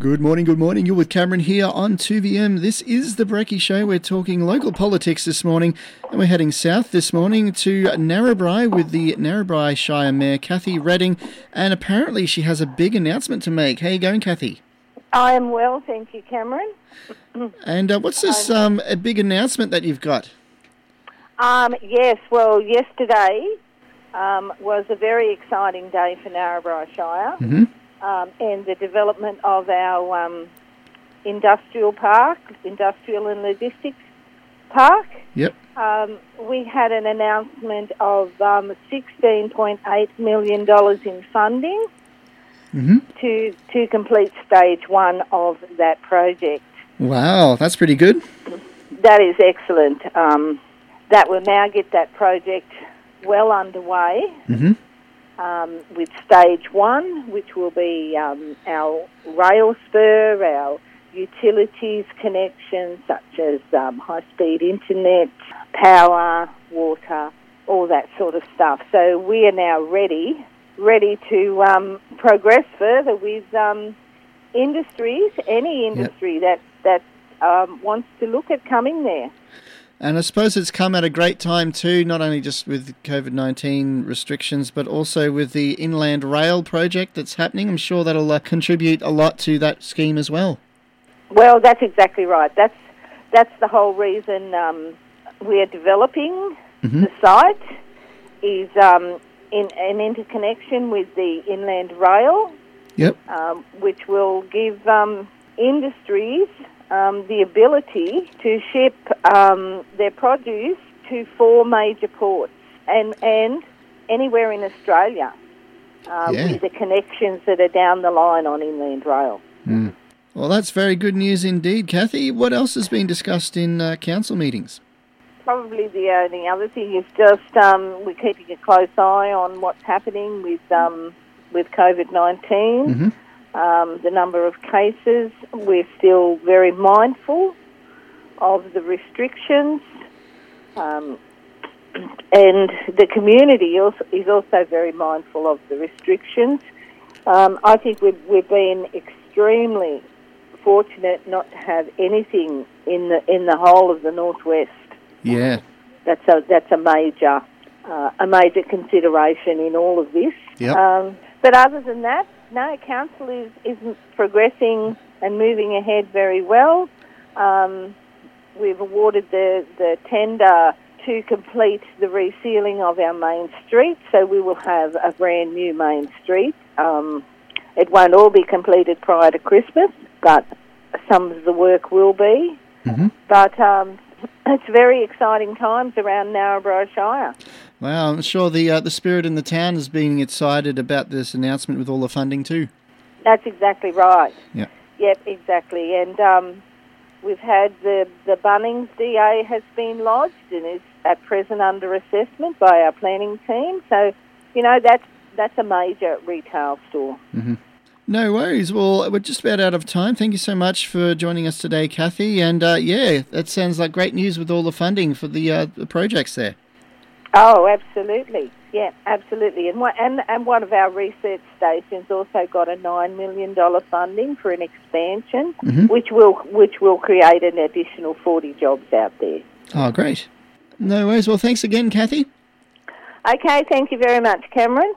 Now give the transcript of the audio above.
Good morning, good morning. You're with Cameron here on 2VM. This is the Brecky Show. We're talking local politics this morning, and we're heading south this morning to Narrabri with the Narrabri Shire Mayor, Cathy Reading, and apparently she has a big announcement to make. How you going, Cathy? I am well, thank you, Cameron. And uh, what's this um, a big announcement that you've got? Um, yes, well, yesterday um, was a very exciting day for Narrabri Shire hmm um, and the development of our um, industrial park, industrial and logistics park. Yep. Um, we had an announcement of um, $16.8 million in funding hmm to, to complete stage one of that project. Wow, that's pretty good. That is excellent. Um, that will now get that project well underway hmm um, with stage one, which will be um, our rail spur, our utilities connections such as um, high speed internet, power, water, all that sort of stuff. So we are now ready, ready to um, progress further with um, industries, any industry that that um, wants to look at coming there. And I suppose it's come at a great time too, not only just with COVID 19 restrictions, but also with the Inland Rail project that's happening. I'm sure that'll uh, contribute a lot to that scheme as well. Well, that's exactly right. That's that's the whole reason um, we are developing Mhm. the site is um, in an interconnection with the inland rail, Yep. um, which will give um, industries um, the ability to ship um, their produce to four major ports and and anywhere in Australia um, Yeah. with the connections that are down the line on inland rail. Mm. Well, that's very good news indeed, Cathy. What else has been discussed in uh, council meetings? Probably the only other thing is just um, we're keeping a close eye on what's happening with um, with COVID 19 Mhm. Um, the number of cases. We're still very mindful of the restrictions, um, and the community also, is also very mindful of the restrictions. Um, I think we've, we've been extremely fortunate not to have anything in the in the whole of the northwest Yeah. that's a that's a major uh, a major consideration in all of this. Yep. Um, but other than that, no, council is isn't progressing and moving ahead very well. Um, we've awarded the the tender to complete the resealing of our main street, so we will have a brand new main street. Um, it won't all be completed prior to Christmas, but some of the work will be. hmm But um, it's very exciting times around Narrabri Shire. Wow, I'm sure the uh, the spirit in the town is being excited about this announcement with all the funding too. That's exactly right. Yeah. Yep, exactly. And um, we've had the, the Bunnings DA has been lodged and is at present under assessment by our planning team. So, you know, that's, that's a major retail store. No worries. Well, we're just about out of time. Thank you so much for joining us today, Cathy. And uh, yeah, that sounds like great news with all the funding for the, uh, the projects there. Oh, absolutely. Yeah, absolutely. And one, and, and one of our research stations also got a $9 million funding for an expansion, Mhm. which will which will create an additional 40 jobs out there. Oh, great. No worries. Well, thanks again, Cathy. Okay, thank you very much, Cameron.